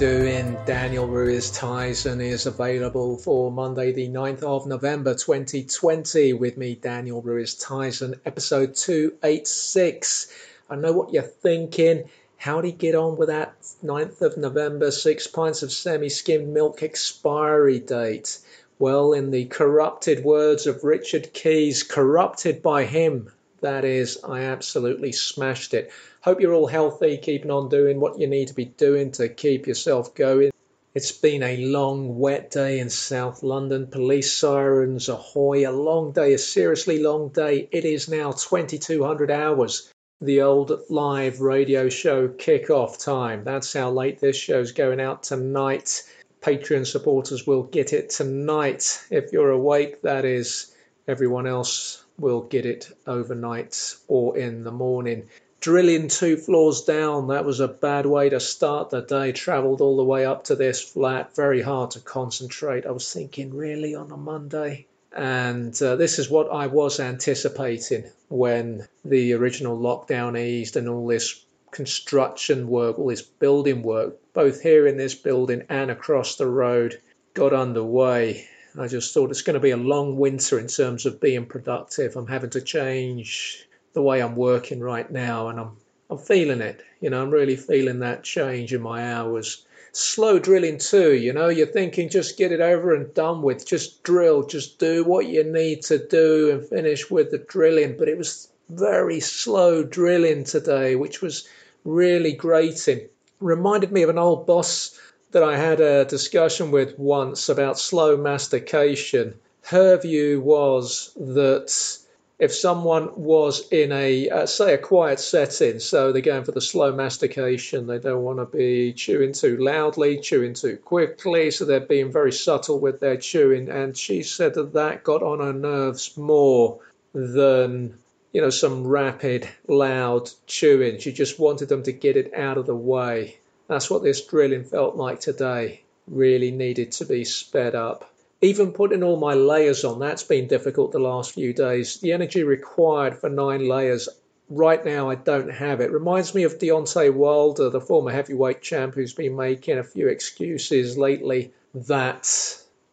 Doing? Daniel Ruiz Tyson is available for Monday the 9th of November 2020 with me, Daniel Ruiz Tyson, episode 286. I know what you're thinking. How do you get on with that 9th of November six pints of semi-skimmed milk expiry date? Well, in the corrupted words of Richard Keys, corrupted by him, that is, I absolutely smashed it. Hope you're all healthy, keeping on doing what you need to be doing to keep yourself going. It's been a long, wet day in South London. Police sirens ahoy. A long day, a seriously long day. It is now 2200 hours. The old live radio show kick-off time. That's how late this show's going out tonight. Patreon supporters will get it tonight. If you're awake, that is. Everyone else will get it overnight or in the morning. Drilling two floors down, that was a bad way to start the day. Travelled all the way up to this flat, very hard to concentrate. I was thinking, really, on a Monday? And uh, this is what I was anticipating when the original lockdown eased and all this construction work, all this building work, both here in this building and across the road, got underway. I just thought it's going to be a long winter in terms of being productive. I'm having to change the way I'm working right now, and I'm I'm feeling it. You know, I'm really feeling that change in my hours. Slow drilling too. You know, you're thinking just get it over and done with. Just drill. Just do what you need to do and finish with the drilling. But it was very slow drilling today, which was really grating. Reminded me of an old boss that I had a discussion with once about slow mastication. Her view was that if someone was in a, uh, say, a quiet setting, so they're going for the slow mastication, they don't want to be chewing too loudly, chewing too quickly, so they're being very subtle with their chewing. And she said that that got on her nerves more than you know, some rapid, loud chewing. She just wanted them to get it out of the way. That's what this drilling felt like today. Really needed to be sped up. Even putting all my layers on, that's been difficult the last few days. The energy required for nine layers, right now I don't have it. Reminds me of Deontay Wilder, the former heavyweight champ who's been making a few excuses lately. That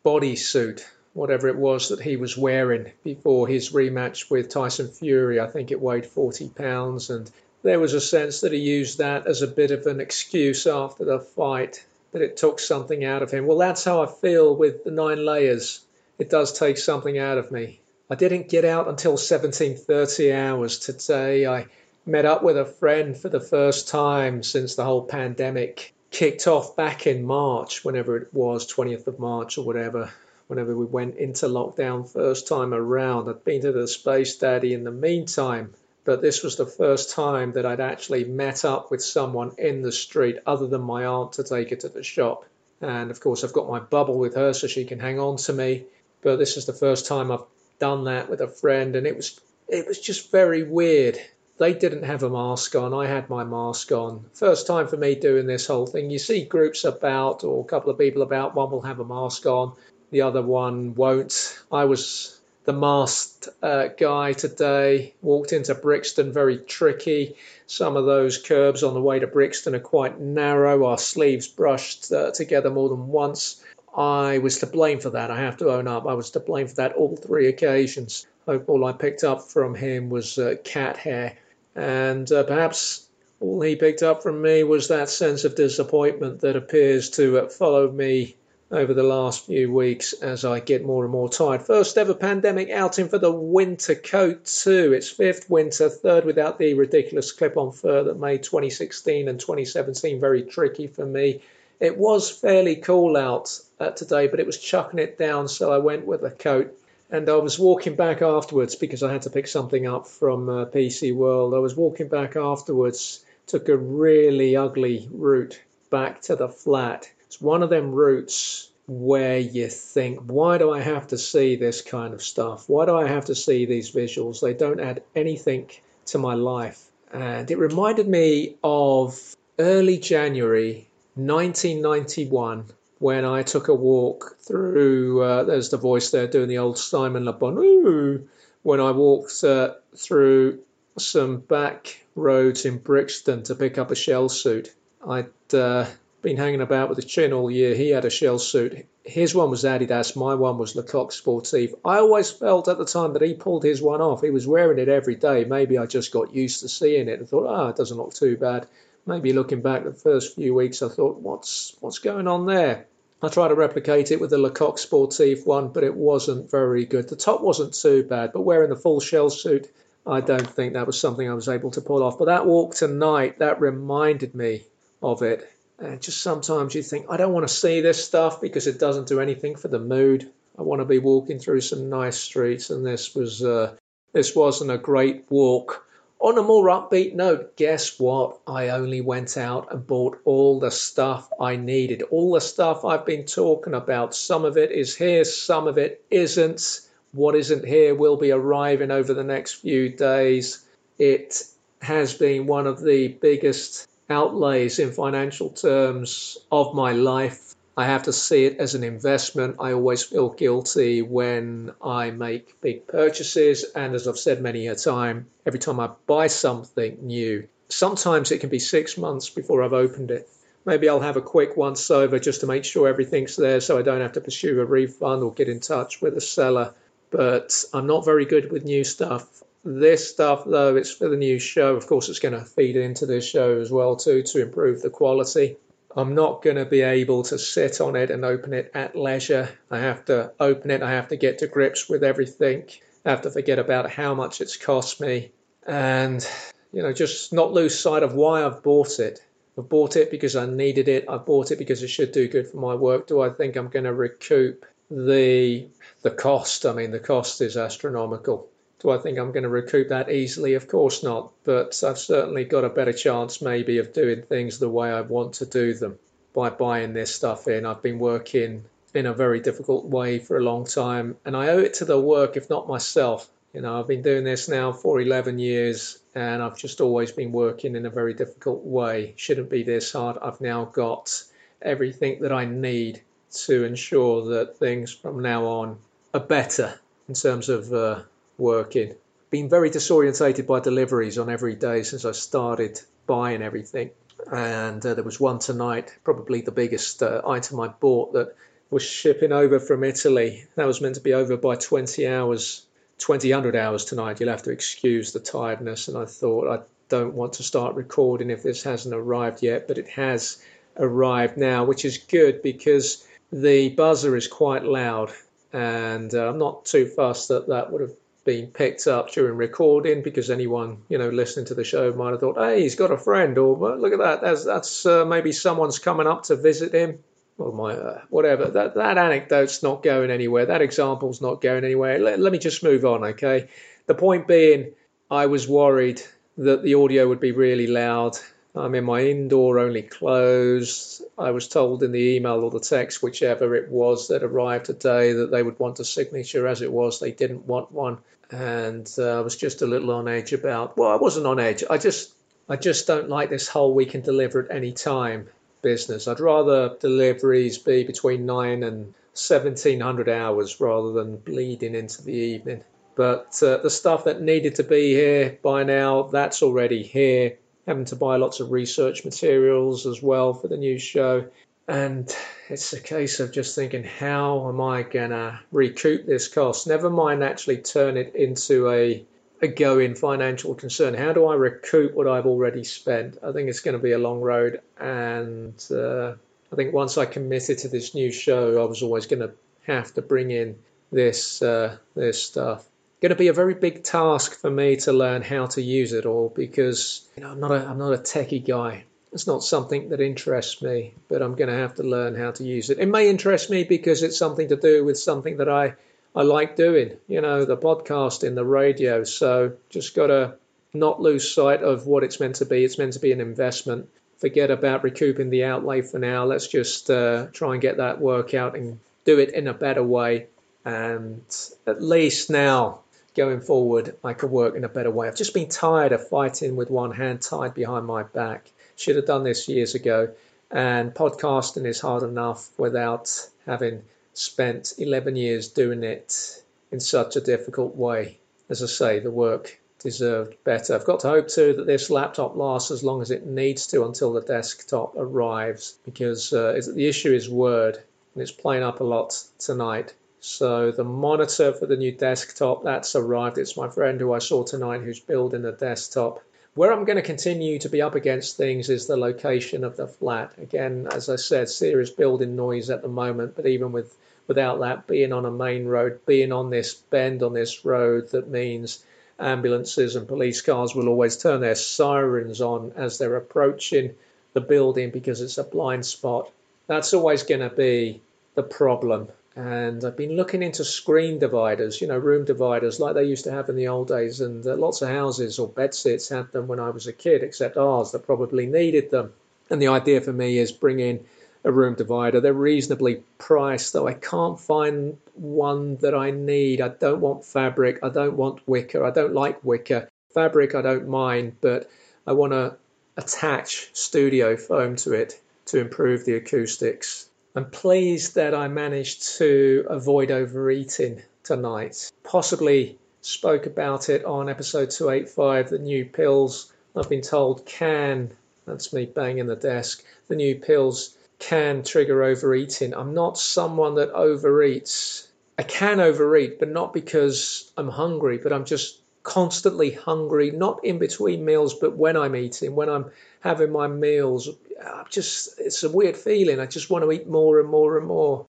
bodysuit, whatever it was that he was wearing before his rematch with Tyson Fury, I think it weighed 40 pounds and there was a sense that he used that as a bit of an excuse after the fight, that it took something out of him. Well, that's how I feel with the nine layers. It does take something out of me. I didn't get out until 17:30 hours today. I met up with a friend for the first time since the whole pandemic kicked off back in March, whenever it was, 20th of March or whatever, whenever we went into lockdown first time around. I'd been to the Space Daddy in the meantime but this was the first time that I'd actually met up with someone in the street other than my aunt to take her to the shop. And of course, I've got my bubble with her so she can hang on to me. But this is the first time I've done that with a friend, and it was it was just very weird. They didn't have a mask on. I had my mask on. First time for me doing this whole thing. You see groups about, or a couple of people about. One will have a mask on, the other one won't. I was the masked uh, guy today walked into Brixton very tricky. Some of those curbs on the way to Brixton are quite narrow. Our sleeves brushed uh, together more than once. I was to blame for that. I have to own up. I was to blame for that all three occasions. All I picked up from him was uh, cat hair, and uh, perhaps all he picked up from me was that sense of disappointment that appears to follow me over the last few weeks as I get more and more tired. First ever pandemic outing for the winter coat too. It's fifth winter, third without the ridiculous clip-on fur that made 2016 and 2017 very tricky for me. It was fairly cool out uh, today, but it was chucking it down, so I went with a coat. and I was walking back afterwards because I had to pick something up from uh, PC World. I was walking back afterwards, took a really ugly route back to the flat. It's one of them routes where you think, why do I have to see this kind of stuff? Why do I have to see these visuals? They don't add anything to my life. And it reminded me of early January 1991 when I took a walk through, uh, there's the voice there doing the old Simon Le Bon, when I walked uh, through some back roads in Brixton to pick up a shell suit. I'd uh, been hanging about with the chin all year. He had a shell suit. His one was Adidas, my one was Le Coq Sportif. I always felt at the time that he pulled his one off. He was wearing it every day. Maybe I just got used to seeing it and thought, ah, oh, it doesn't look too bad. Maybe looking back the first few weeks, I thought, what's what's going on there? I tried to replicate it with the Le Coq Sportif one, but it wasn't very good. The top wasn't too bad, but wearing the full shell suit, I don't think that was something I was able to pull off. But that walk tonight, that reminded me of it. And just sometimes you think, I don't want to see this stuff because it doesn't do anything for the mood. I want to be walking through some nice streets, and this was uh, this wasn't a great walk. On a more upbeat note, guess what? I only went out and bought all the stuff I needed. All the stuff I've been talking about. Some of it is here, some of it isn't. What isn't here will be arriving over the next few days. It has been one of the biggest outlays in financial terms of my life. I have to see it as an investment. I always feel guilty when I make big purchases. And as I've said many a time, every time I buy something new, sometimes it can be six months before I've opened it. Maybe I'll have a quick once over just to make sure everything's there so I don't have to pursue a refund or get in touch with a seller. But I'm not very good with new stuff. This stuff, though, it's for the new show. Of course, it's going to feed into this show as well, too, to improve the quality. I'm not going to be able to sit on it and open it at leisure. I have to open it, I have to get to grips with everything, I have to forget about how much it's cost me, and, you know, just not lose sight of why I've bought it. I've bought it because I needed it. I bought it because it should do good for my work. Do I think I'm going to recoup the the cost? I mean, the cost is astronomical. Do I think I'm going to recoup that easily? Of course not, but I've certainly got a better chance maybe of doing things the way I want to do them by buying this stuff in. I've been working in a very difficult way for a long time, and I owe it to the work, if not myself. You know, I've been doing this now for 11 years, and I've just always been working in a very difficult way. Shouldn't be this hard. I've now got everything that I need to ensure that things from now on are better in terms of uh, working. Been very disorientated by deliveries on every day since I started buying everything. And uh, there was one tonight, probably the biggest uh, item I bought that was shipping over from Italy. That was meant to be over by 20 hours, 20 hundred hours tonight. You'll have to excuse the tiredness. And I thought, I don't want to start recording if this hasn't arrived yet, but it has arrived now, which is good because the buzzer is quite loud. And uh, I'm not too fussed that that would have been picked up during recording because anyone you know listening to the show might have thought, "Hey, he's got a friend," or well, "Look at that, that's that's uh, maybe someone's coming up to visit him." Or my uh, whatever that that anecdote's not going anywhere. That example's not going anywhere. Let, let me just move on, okay? The point being, I was worried that the audio would be really loud. I'm in my indoor only clothes. I was told in the email or the text, whichever it was that arrived today, that they would want a signature. As it was, they didn't want one and uh, I was just a little on edge about. Well, I wasn't on edge. I just I just don't like this whole we can deliver at any time business. I'd rather deliveries be between nine and seventeen hundred hours rather than bleeding into the evening. But uh, the stuff that needed to be here by now, that's already here. Having to buy lots of research materials as well for the new show. And it's a case of just thinking, how am I going to recoup this cost? Never mind actually turn it into a, a going financial concern. How do I recoup what I've already spent? I think it's going to be a long road. And uh, I think once I committed to this new show, I was always going to have to bring in this uh, this stuff. Going to be a very big task for me to learn how to use it all because you know I'm not a I'm not a techie guy it's not something that interests me, but I'm going to have to learn how to use it. It may interest me because it's something to do with something that I, I like doing, you know, the podcasting, the radio. So just got to not lose sight of what it's meant to be. It's meant to be an investment. Forget about recouping the outlay for now. Let's just uh, try and get that work out and do it in a better way. And at least now, going forward, I could work in a better way. I've just been tired of fighting with one hand tied behind my back. Should have done this years ago. And podcasting is hard enough without having spent 11 years doing it in such a difficult way. As I say, the work deserved better. I've got to hope too that this laptop lasts as long as it needs to until the desktop arrives because uh, the issue is Word and it's playing up a lot tonight. So the monitor for the new desktop that's arrived. It's my friend who I saw tonight who's building the desktop. Where I'm going to continue to be up against things is the location of the flat. Again, as I said, serious building noise at the moment, but even with without that being on a main road, being on this bend on this road, that means ambulances and police cars will always turn their sirens on as they're approaching the building because it's a blind spot. That's always going to be the problem. And I've been looking into screen dividers, you know, room dividers like they used to have in the old days. And uh, lots of houses or bedsits had them when I was a kid, except ours that probably needed them. And the idea for me is bring in a room divider. They're reasonably priced, though I can't find one that I need. I don't want fabric. I don't want wicker. I don't like wicker. Fabric I don't mind, but I want to attach studio foam to it to improve the acoustics. I'm pleased that I managed to avoid overeating tonight. Possibly spoke about it on episode 285, the new pills I've been told can, that's me banging the desk, the new pills can trigger overeating. I'm not someone that overeats. I can overeat, but not because I'm hungry, but I'm just constantly hungry, not in between meals, but when I'm eating, when I'm having my meals. I'm just, it's a weird feeling. I just want to eat more and more and more.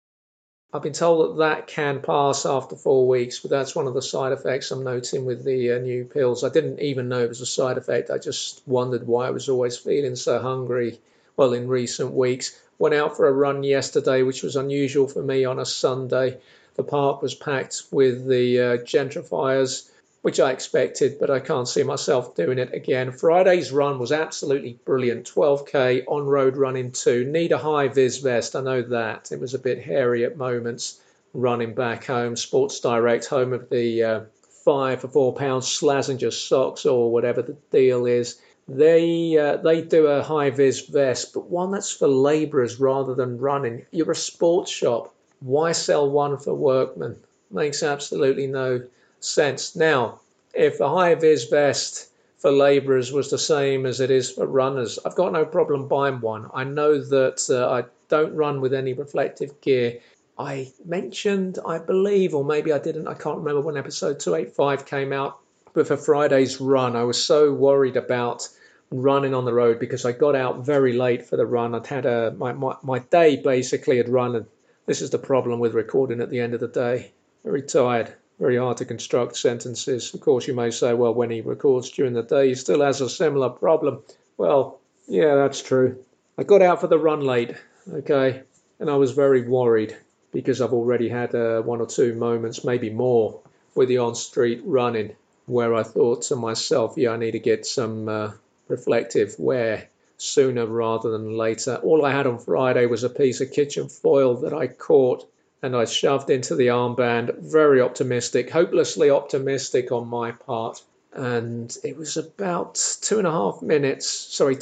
I've been told that that can pass after four weeks, but that's one of the side effects I'm noting with the uh, new pills. I didn't even know it was a side effect. I just wondered why I was always feeling so hungry. Well, in recent weeks, Went out for a run yesterday, which was unusual for me on a Sunday. The park was packed with the uh, gentrifiers, which I expected, but I can't see myself doing it again. Friday's run was absolutely brilliant 12k on road running too. Need a high vis vest, I know that. It was a bit hairy at moments running back home. Sports Direct, home of the uh, five for four pounds Slazenger socks or whatever the deal is. They uh, they do a high vis vest, but one that's for labourers rather than running. You're a sports shop. Why sell one for workmen? Makes absolutely no sense. Now, if a high vis vest for labourers was the same as it is for runners, I've got no problem buying one. I know that uh, I don't run with any reflective gear. I mentioned, I believe, or maybe I didn't, I can't remember when episode 285 came out, but for Friday's run, I was so worried about running on the road because I got out very late for the run. I'd had a my, my, my day basically had run and this is the problem with recording at the end of the day. Very tired, very hard to construct sentences. Of course you may say, well when he records during the day he still has a similar problem. Well, yeah, that's true. I got out for the run late, okay, and I was very worried because I've already had uh, one or two moments, maybe more, with the on street running where I thought to myself, yeah, I need to get some uh, reflective wear sooner rather than later. All I had on Friday was a piece of kitchen foil that I caught and I shoved into the armband. Very optimistic, hopelessly optimistic on my part. And it was about two and a half minutes. Sorry.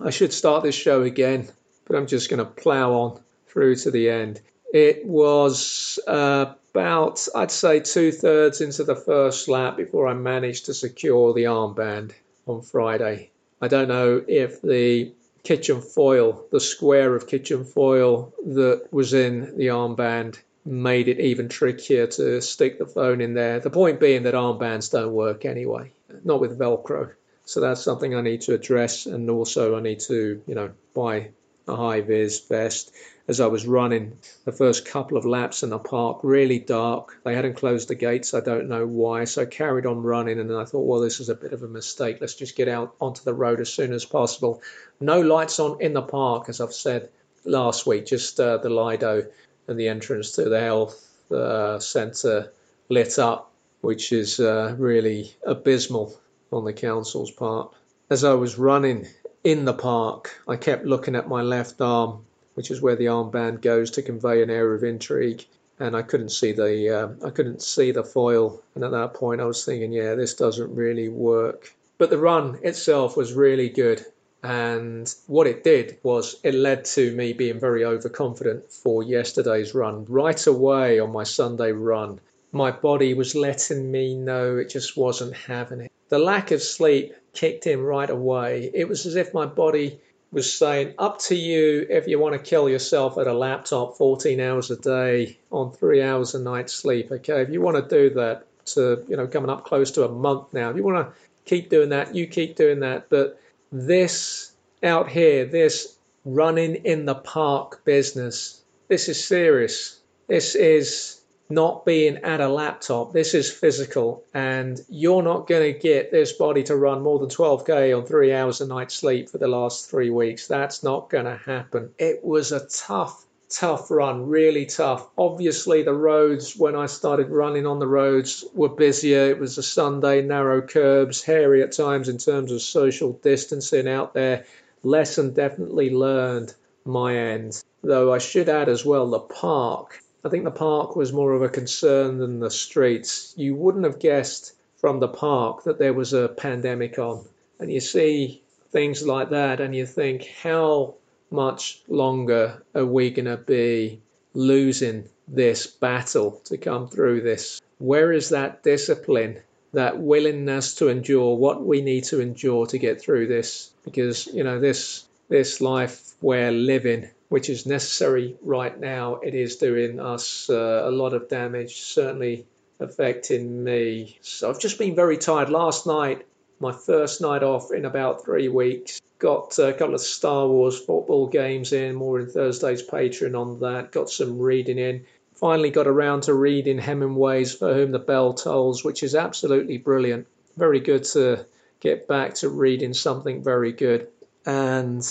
I should start this show again, but I'm just going to plow on through to the end. It was uh, about, I'd say, two thirds into the first lap before I managed to secure the armband on Friday. I don't know if the kitchen foil, the square of kitchen foil that was in the armband, made it even trickier to stick the phone in there. The point being that armbands don't work anyway, not with Velcro. So that's something I need to address, and also I need to, you know, buy a high vis vest as I was running the first couple of laps in the park, really dark. They hadn't closed the gates, I don't know why. So I carried on running and I thought, well, this is a bit of a mistake. Let's just get out onto the road as soon as possible. No lights on in the park, as I've said last week, just uh, the Lido and the entrance to the health uh, centre lit up, which is uh, really abysmal on the council's part. As I was running in the park, I kept looking at my left arm, which is where the armband goes to convey an air of intrigue, and I couldn't see the uh, I couldn't see the foil. And at that point, I was thinking, yeah, this doesn't really work. But the run itself was really good. And what it did was it led to me being very overconfident for yesterday's run. Right away on my Sunday run, my body was letting me know it just wasn't having it. The lack of sleep kicked in right away. It was as if my body was saying, up to you if you want to kill yourself at a laptop 14 hours a day on three hours a night sleep. Okay, if you want to do that to, you know, coming up close to a month now, if you want to keep doing that, you keep doing that. But this out here, this running in the park business, this is serious. This is not being at a laptop. This is physical, and you're not going to get this body to run more than 12k on three hours a night sleep for the last three weeks. That's not going to happen. It was a tough, tough run, really tough. Obviously, the roads, when I started running on the roads, were busier. It was a Sunday, narrow curbs, hairy at times in terms of social distancing out there. Lesson definitely learned my end. Though I should add as well the park. I think the park was more of a concern than the streets. You wouldn't have guessed from the park that there was a pandemic on. And you see things like that and you think, how much longer are we going to be losing this battle to come through this? Where is that discipline, that willingness to endure what we need to endure to get through this? Because, you know, this this life we're living, which is necessary right now, it is doing us uh, a lot of damage, certainly affecting me. So I've just been very tired. Last night, my first night off in about three weeks, Got a couple of Star Wars football games in, more in Thursday's Patreon on that. Got some reading in. Finally got around to reading Hemingway's For Whom the Bell Tolls, which is absolutely brilliant. Very good to get back to reading something very good. And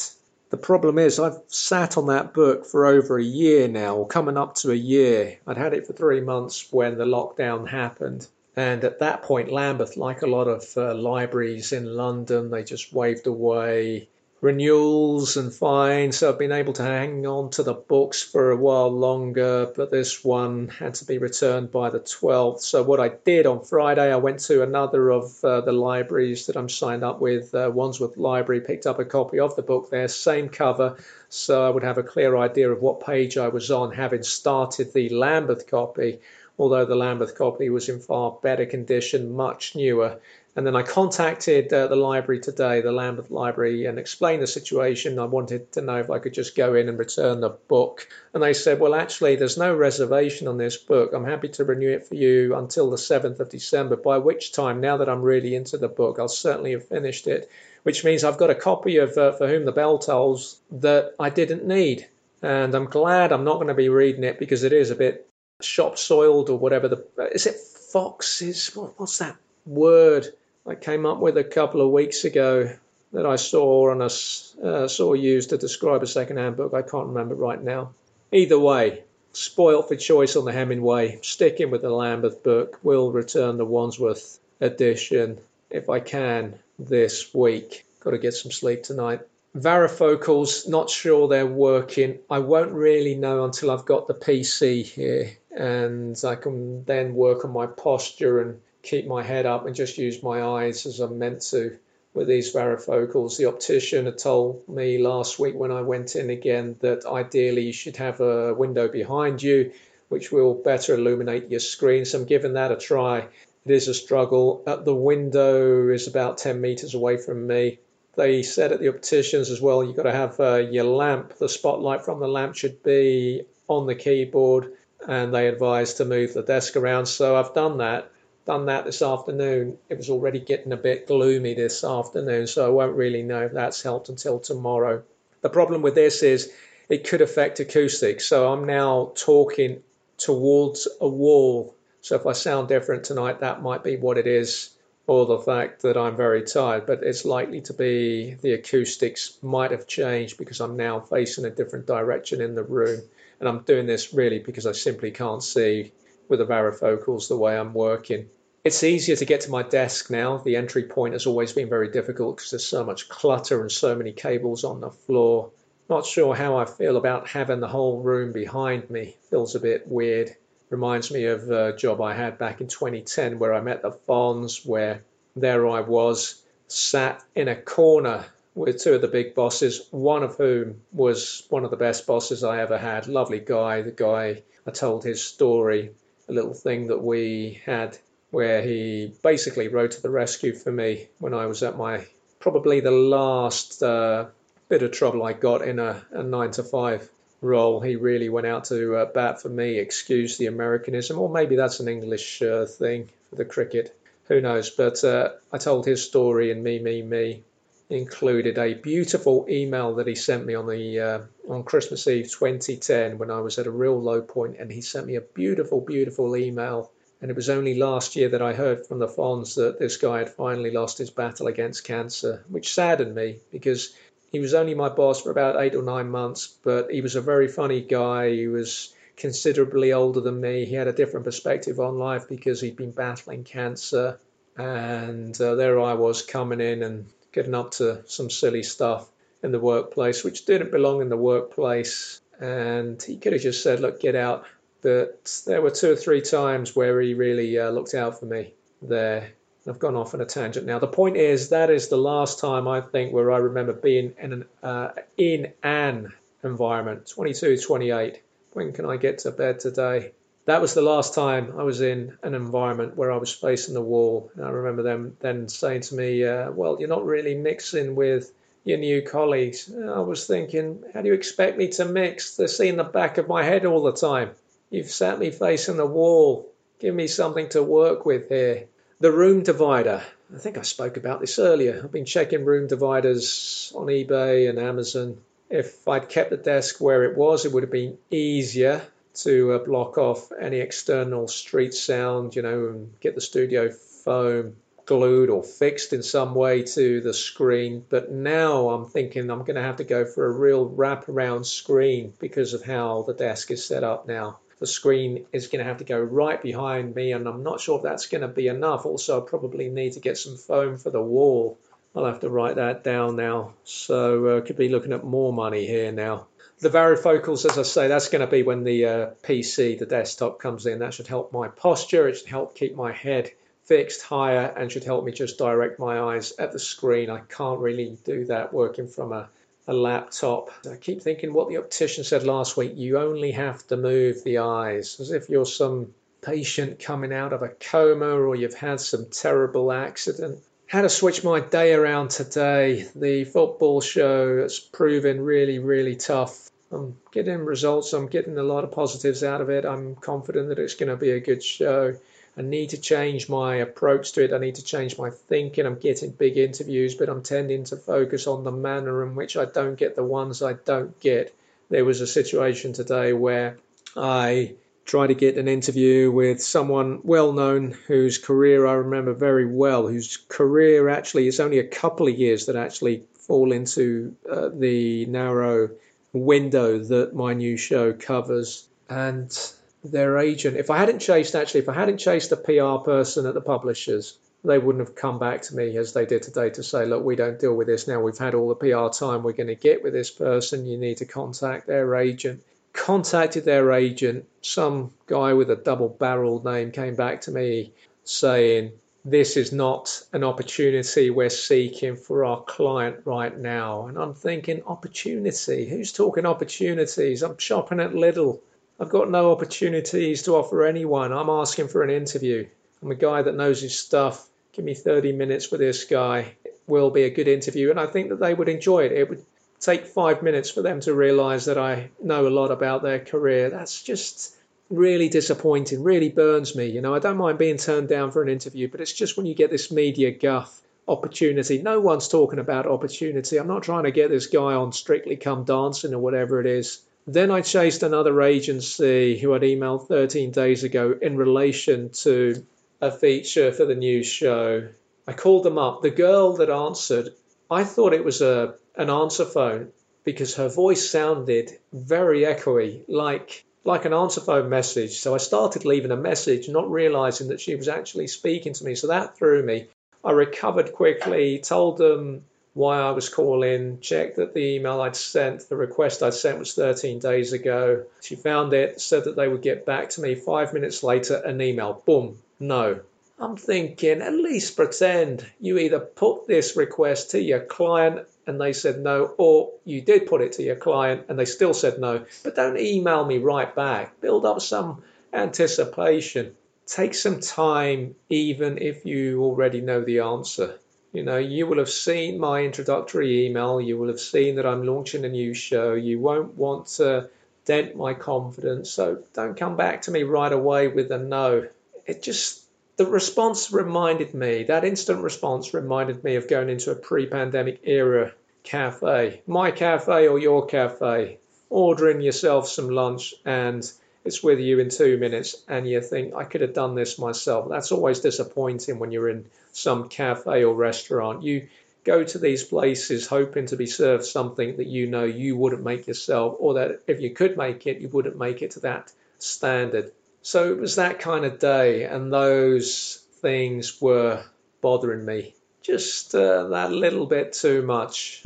the problem is, I've sat on that book for over a year now, or coming up to a year. I'd had it for three months when the lockdown happened. And at that point, Lambeth, like a lot of uh, libraries in London, they just waved away renewals and fines. So I've been able to hang on to the books for a while longer, but this one had to be returned by the 12th. So what I did on Friday, I went to another of uh, the libraries that I'm signed up with, uh, Wandsworth Library, picked up a copy of the book there, same cover, so I would have a clear idea of what page I was on, having started the Lambeth copy although the Lambeth copy was in far better condition, much newer. And then I contacted uh, the library today, the Lambeth Library, and explained the situation. I wanted to know if I could just go in and return the book. And they said, Well, actually, there's no reservation on this book. I'm happy to renew it for you until the 7th of December, by which time, now that I'm really into the book, I'll certainly have finished it, which means I've got a copy of uh, For Whom the Bell Tolls that I didn't need. And I'm glad I'm not going to be reading it because it is a bit shop soiled or whatever the is it foxes what, what's that word I came up with a couple of weeks ago that I saw on a uh, saw used to describe a second-hand book. I can't remember right now. Either way spoilt for choice on the Hemingway. Sticking with the Lambeth book. Will return the Wandsworth edition. If I can this week. Got to get some sleep tonight. Varifocals not sure they're working. I won't really know until i've got the pc here. And I can then work on my posture and keep my head up and just use my eyes as I'm meant to with these varifocals. The optician had told me last week when I went in again that ideally you should have a window behind you which will better illuminate your screen. So I'm giving that a try. It is a struggle. The window is about 10 meters away from me. They said at the opticians as well, you've got to have uh, your lamp, the spotlight from the lamp should be on the keyboard and they advised to move the desk around. So I've done that. Done that this afternoon. It was already getting a bit gloomy this afternoon, so I won't really know if that's helped until tomorrow. The problem with this is it could affect acoustics. So I'm now talking towards a wall. So if I sound different tonight, that might be what it is, or the fact that I'm very tired. But it's likely to be the acoustics might have changed because I'm now facing a different direction in the room and I'm doing this really because I simply can't see with the varifocals the way I'm working. It's easier to get to my desk now. The entry point has always been very difficult because there's so much clutter and so many cables on the floor. Not sure how I feel about having the whole room behind me. Feels a bit weird. Reminds me of a job I had back in 2010 where I met the Fonz, where there I was, sat in a corner with two of the big bosses, one of whom was one of the best bosses I ever had. Lovely guy. The guy, I told his story, a little thing that we had where he basically rode to the rescue for me when I was at my probably the last uh, bit of trouble I got in a, a nine to five role. He really went out to uh, bat for me, excuse the Americanism, or maybe that's an English uh, thing for the cricket. Who knows? But uh, I told his story and me, me, me included a beautiful email that he sent me on the uh, on Christmas Eve 2010 when I was at a real low point, and he sent me a beautiful, beautiful email and it was only last year that I heard from the Fonz that this guy had finally lost his battle against cancer, which saddened me because he was only my boss for about eight or nine months, but he was a very funny guy. He was considerably older than me. He had a different perspective on life because he'd been battling cancer. And uh, there I was coming in and getting up to some silly stuff in the workplace, which didn't belong in the workplace. And he could have just said, Look, get out but there were two or three times where he really uh, looked out for me there. I've gone off on a tangent now. The point is that is the last time I think where I remember being in an uh, in an environment. 22, 28. When can I get to bed today? That was the last time I was in an environment where I was facing the wall. And I remember them then saying to me, uh, "Well, you're not really mixing with." your new colleagues. I was thinking, how do you expect me to mix? They're seeing the back of my head all the time. You've sat me facing the wall. Give me something to work with here. The room divider. I think I spoke about this earlier. I've been checking room dividers on eBay and Amazon. If I'd kept the desk where it was, it would have been easier to uh, block off any external street sound, you know, and get the studio foam glued or fixed in some way to the screen. But now I'm thinking I'm going to have to go for a real wraparound screen because of how the desk is set up now the screen is going to have to go right behind me, and I'm not sure if that's going to be enough. Also, I probably need to get some foam for the wall. I'll have to write that down now. So, uh, could be looking at more money here now. The varifocals, as I say, that's going to be when the uh, PC, the desktop, comes in. That should help my posture. It should help keep my head fixed higher and should help me just direct my eyes at the screen. I can't really do that working from a a laptop. I keep thinking what the optician said last week you only have to move the eyes, as if you're some patient coming out of a coma or you've had some terrible accident. How to switch my day around today. The football show has proven really, really tough. I'm getting results, I'm getting a lot of positives out of it. I'm confident that it's going to be a good show. I need to change my approach to it. I need to change my thinking. I'm getting big interviews, but I'm tending to focus on the manner in which I don't get the ones I don't get. There was a situation today where I tried to get an interview with someone well known whose career I remember very well, whose career actually is only a couple of years that actually fall into uh, the narrow window that my new show covers. And their agent, if I hadn't chased, actually, if I hadn't chased the PR person at the publishers, they wouldn't have come back to me as they did today to say, look, we don't deal with this now. We've had all the PR time we're going to get with this person. You need to contact their agent. Contacted their agent. Some guy with a double barreled name came back to me saying, this is not an opportunity we're seeking for our client right now. And I'm thinking, opportunity? Who's talking opportunities? I'm shopping at Lidl. I've got no opportunities to offer anyone. I'm asking for an interview. I'm a guy that knows his stuff. Give me 30 minutes with this guy. It will be a good interview, and I think that they would enjoy it. It would take five minutes for them to realize that I know a lot about their career. That's just really disappointing, really burns me. You know, I don't mind being turned down for an interview, but it's just when you get this media guff opportunity. No one's talking about opportunity. I'm not trying to get this guy on Strictly Come Dancing or whatever it is. Then I chased another agency who had emailed 13 days ago in relation to a feature for the news show. I called them up. The girl that answered, I thought it was a an answer phone because her voice sounded very echoey, like like an answer phone message. So I started leaving a message, not realizing that she was actually speaking to me. So that threw me. I recovered quickly, told them why I was calling, checked that the email I'd sent, the request I'd sent was 13 days ago. She found it, said that they would get back to me. Five minutes later, an email. Boom, no. I'm thinking, at least pretend you either put this request to your client and they said no, or you did put it to your client and they still said no. But don't email me right back. Build up some anticipation. Take some time, even if you already know the answer. You know, you will have seen my introductory email. You will have seen that I'm launching a new show. You won't want to dent my confidence. So don't come back to me right away with a no. It just the response reminded me, that instant response reminded me of going into a pre pandemic era cafe, my cafe or your cafe, ordering yourself some lunch and it's with you in two minutes and you think, I could have done this myself. That's always disappointing when you're in some cafe or restaurant. You go to these places hoping to be served something that you know you wouldn't make yourself, or that if you could make it, you wouldn't make it to that standard. So it was that kind of day, and those things were bothering me just uh, that little bit too much.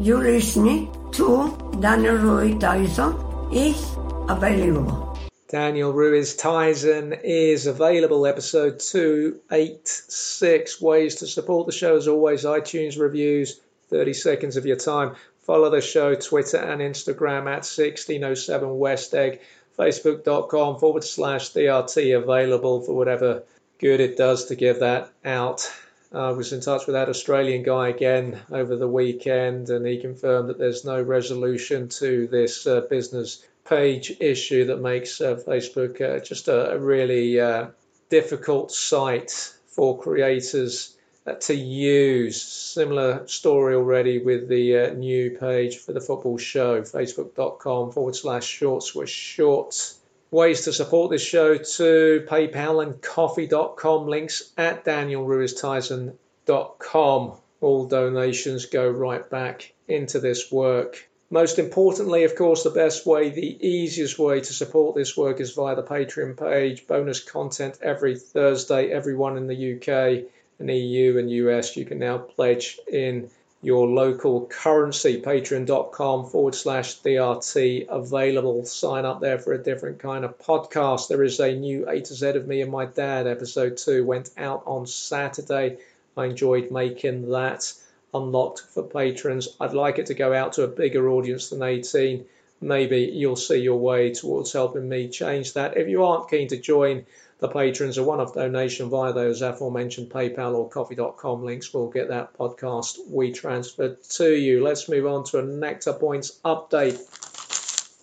You're listening to Daniel Ruiz Tyson is available. Daniel Ruiz Tyson is available. Episode 286 Ways to support the show as always, iTunes reviews, 30 seconds of your time. Follow the show, Twitter and Instagram at 1607 West Egg facebook.com forward slash DRT available for whatever good it does to give that out. I was in touch with that Australian guy again over the weekend, and he confirmed that there's no resolution to this uh, business page issue that makes uh, Facebook uh, just a, a really uh, difficult site for creators to use. Similar story already with the uh, new page for the football show, facebook.com forward slash short swish short. Ways to support this show to PayPal and Ko-fi.com links at danielruiztyson.com. All donations go right back into this work. Most importantly, of course, the best way, the easiest way to support this work is via the Patreon page. Bonus content every Thursday, everyone in the UK and EU and US, you can now pledge in your local currency. Patreon.com forward slash DRT available. Sign up there for a different kind of podcast. There is a new A to Z of me and my dad. Episode two went out on Saturday. I enjoyed making that unlocked for patrons. I'd like it to go out to a bigger audience than 18. Maybe you'll see your way towards helping me change that. If you aren't keen to join, the patrons a one-off donation via those aforementioned PayPal or Ko-fi.com links will get that podcast we transferred to you. Let's move on to a Nectar Points update.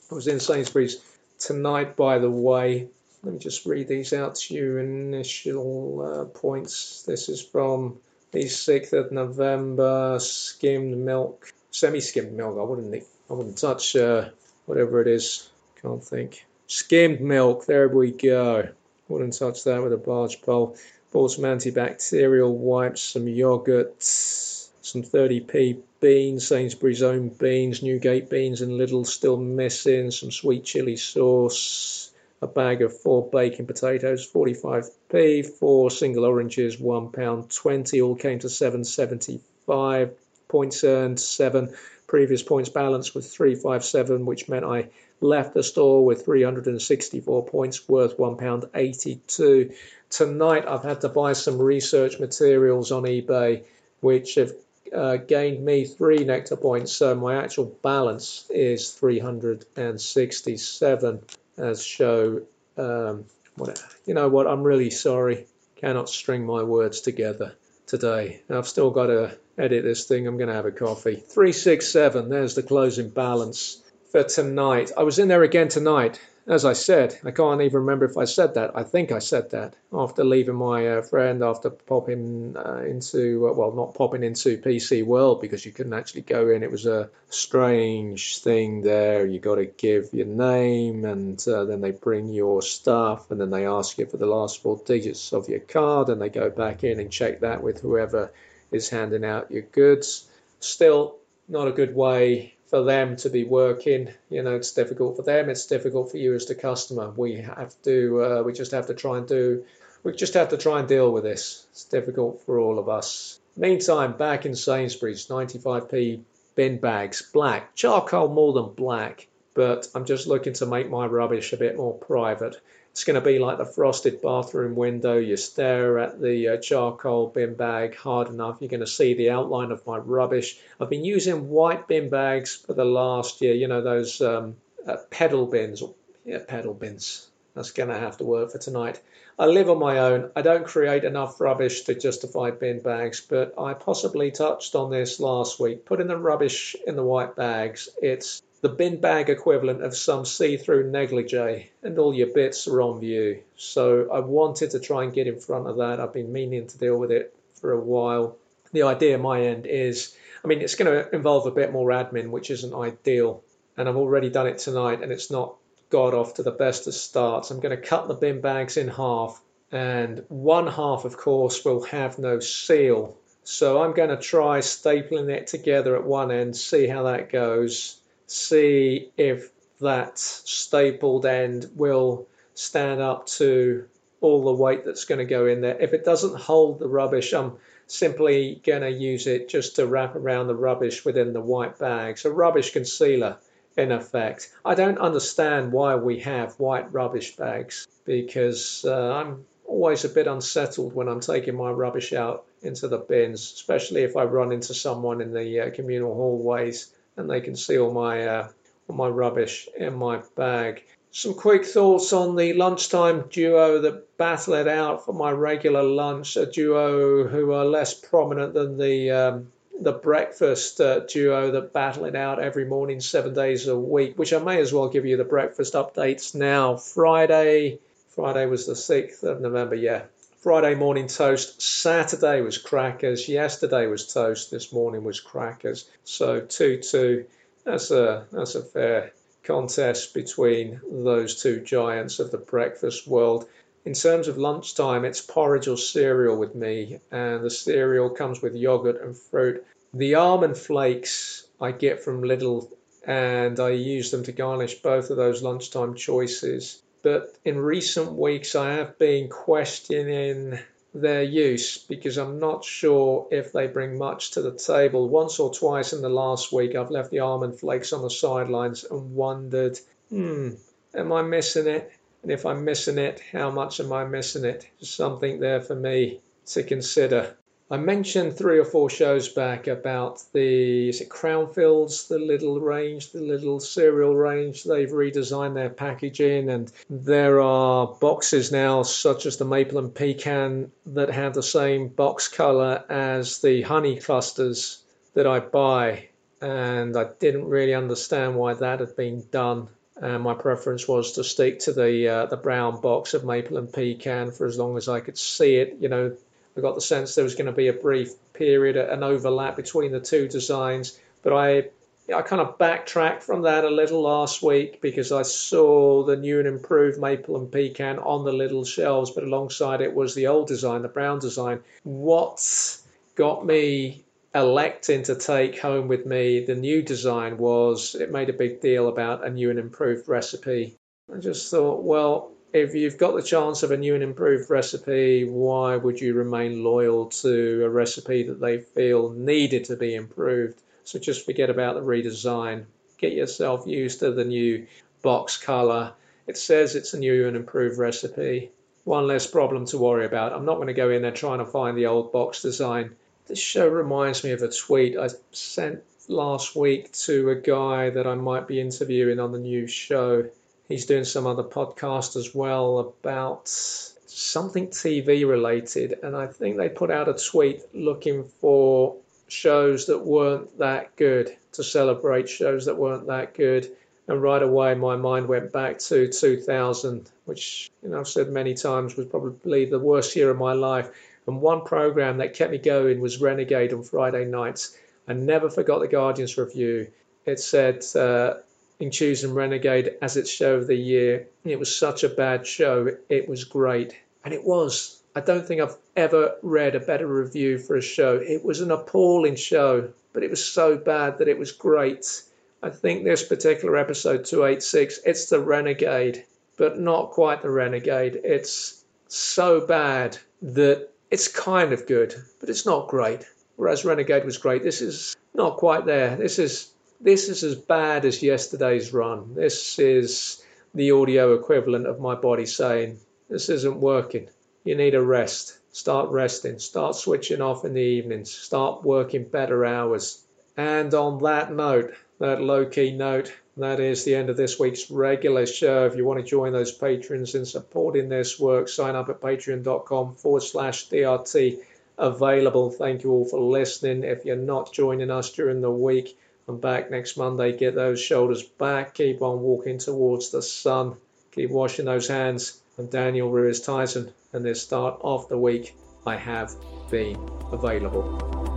I was in Sainsbury's tonight, by the way. Let me just read these out to you. Initial uh, points. This is from the 6th of November. Skimmed milk, semi-skimmed milk. I wouldn't, I wouldn't touch uh, whatever it is. Can't think. Skimmed milk. There we go. Wouldn't touch that with a barge pole. Bought some antibacterial wipes, some yogurt, some 30p beans, Sainsbury's own beans, Newgate beans and Lidl still missing, some sweet chili sauce, a bag of four baking potatoes, 45p, four single oranges, £1.20, all came to 7.75. Points earned, seven. Previous points balance was 357, which meant I left the store with 364 points worth £1.82. Tonight I've had to buy some research materials on eBay which have uh, gained me three nectar points, so my actual balance is 367 as show. Um, what, you know what? I'm really sorry. Cannot string my words together today. I've still got to edit this thing. I'm going to have a coffee. 367, there's the closing balance for tonight. I was in there again tonight. As I said, I can't even remember if I said that. I think I said that after leaving my uh, friend, after popping uh, into, uh, well, not popping into PC World because you couldn't actually go in. It was a strange thing there. You got to give your name and uh, then they bring your stuff and then they ask you for the last four digits of your card and they go back in and check that with whoever is handing out your goods. Still, not a good way for them to be working. You know, it's difficult for them. It's difficult for you as the customer. We have to. Uh, we just have to try and do. We just have to try and deal with this. It's difficult for all of us. Meantime, back in Sainsbury's, 95p bin bags, black, charcoal more than black. But I'm just looking to make my rubbish a bit more private. It's going to be like the frosted bathroom window. You stare at the uh, charcoal bin bag hard enough, you're going to see the outline of my rubbish. I've been using white bin bags for the last year, you know, those um, uh, pedal bins. Yeah, pedal bins. That's going to have to work for tonight. I live on my own. I don't create enough rubbish to justify bin bags, but I possibly touched on this last week. Putting the rubbish in the white bags, it's the bin bag equivalent of some see-through negligee and all your bits are on view. So I wanted to try and get in front of that. I've been meaning to deal with it for a while. The idea my end is, I mean, it's going to involve a bit more admin, which isn't ideal. And I've already done it tonight and it's not got off to the best of starts. I'm going to cut the bin bags in half and one half, of course, will have no seal. So I'm going to try stapling it together at one end, see how that goes see if that stapled end will stand up to all the weight that's going to go in there. If it doesn't hold the rubbish, I'm simply going to use it just to wrap around the rubbish within the white bag. So rubbish concealer in effect. I don't understand why we have white rubbish bags because uh, I'm always a bit unsettled when I'm taking my rubbish out into the bins, especially if I run into someone in the uh, communal hallways and they can see all my uh, all my rubbish in my bag. Some quick thoughts on the lunchtime duo that battle it out for my regular lunch, a duo who are less prominent than the um, the breakfast uh, duo that battle it out every morning, seven days a week. Which I may as well give you the breakfast updates now. Friday, Friday was the sixth of November. Yeah, Friday morning toast. Saturday was crackers. Yesterday was toast. This morning was crackers. So two two. That's a that's a fair contest between those two giants of the breakfast world. In terms of lunchtime, it's porridge or cereal with me, and the cereal comes with yogurt and fruit. The almond flakes I get from Lidl, and I use them to garnish both of those lunchtime choices but in recent weeks I have been questioning their use because I'm not sure if they bring much to the table. Once or twice in the last week, I've left the almond flakes on the sidelines and wondered, hmm, am I missing it? And if I'm missing it, how much am I missing it? something there for me to consider. I mentioned three or four shows back about the is it Crownfields, the little range, the little cereal range. They've redesigned their packaging, and there are boxes now, such as the maple and pecan, that have the same box color as the honey clusters that I buy. And I didn't really understand why that had been done. And my preference was to stick to the uh, the brown box of maple and pecan for as long as I could see it. You know, I got the sense there was going to be a brief period, an overlap between the two designs, but I I kind of backtracked from that a little last week because I saw the new and improved maple and pecan on the little shelves, but alongside it was the old design, the brown design. What got me electing to take home with me the new design was it made a big deal about a new and improved recipe. I just thought, well, if you've got the chance of a new and improved recipe, why would you remain loyal to a recipe that they feel needed to be improved? So just forget about the redesign. Get yourself used to the new box color. It says it's a new and improved recipe. One less problem to worry about. I'm not going to go in there trying to find the old box design. This show reminds me of a tweet I sent last week to a guy that I might be interviewing on the new show He's doing some other podcast as well about something TV related, and I think they put out a tweet looking for shows that weren't that good to celebrate shows that weren't that good. And right away, my mind went back to 2000, which you know I've said many times was probably the worst year of my life. And one program that kept me going was Renegade on Friday nights. I never forgot the Guardian's review. It said uh, in choosing Renegade as its show of the year. It was such a bad show. It was great. And it was. I don't think I've ever read a better review for a show. It was an appalling show, but it was so bad that it was great. I think this particular episode 286, it's the Renegade, but not quite the Renegade. It's so bad that it's kind of good, but it's not great. Whereas Renegade was great, this is not quite there. This is this is as bad as yesterday's run. This is the audio equivalent of my body saying, This isn't working. You need a rest. Start resting. Start switching off in the evenings. Start working better hours. And on that note, that low key note, that is the end of this week's regular show. If you want to join those patrons in supporting this work, sign up at patreon.com forward slash DRT available. Thank you all for listening. If you're not joining us during the week, I'm back next Monday. Get those shoulders back. Keep on walking towards the sun. Keep washing those hands. I'm Daniel Ruiz Tizon, and this start of the week, I have been available.